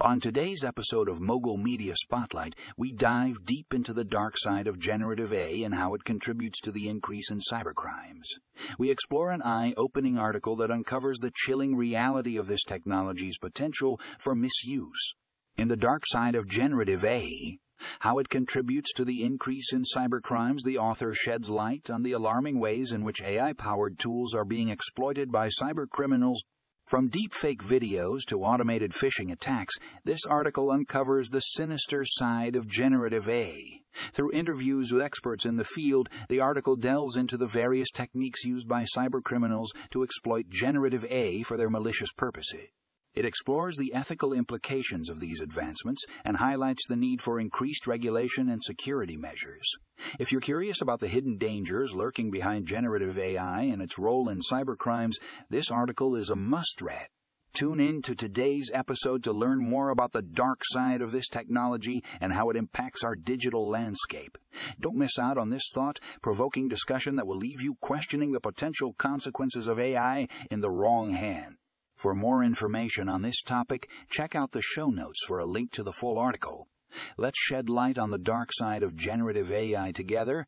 On today's episode of Mogul Media Spotlight, we dive deep into the dark side of generative AI and how it contributes to the increase in cybercrimes. We explore an eye opening article that uncovers the chilling reality of this technology's potential for misuse. In the dark side of generative AI, how it contributes to the increase in cybercrimes, the author sheds light on the alarming ways in which AI powered tools are being exploited by cybercriminals from deepfake videos to automated phishing attacks, this article uncovers the sinister side of generative AI. Through interviews with experts in the field, the article delves into the various techniques used by cybercriminals to exploit generative AI for their malicious purposes. It explores the ethical implications of these advancements and highlights the need for increased regulation and security measures. If you're curious about the hidden dangers lurking behind generative AI and its role in cybercrimes, this article is a must read. Tune in to today's episode to learn more about the dark side of this technology and how it impacts our digital landscape. Don't miss out on this thought provoking discussion that will leave you questioning the potential consequences of AI in the wrong hand. For more information on this topic, check out the show notes for a link to the full article. Let's shed light on the dark side of generative AI together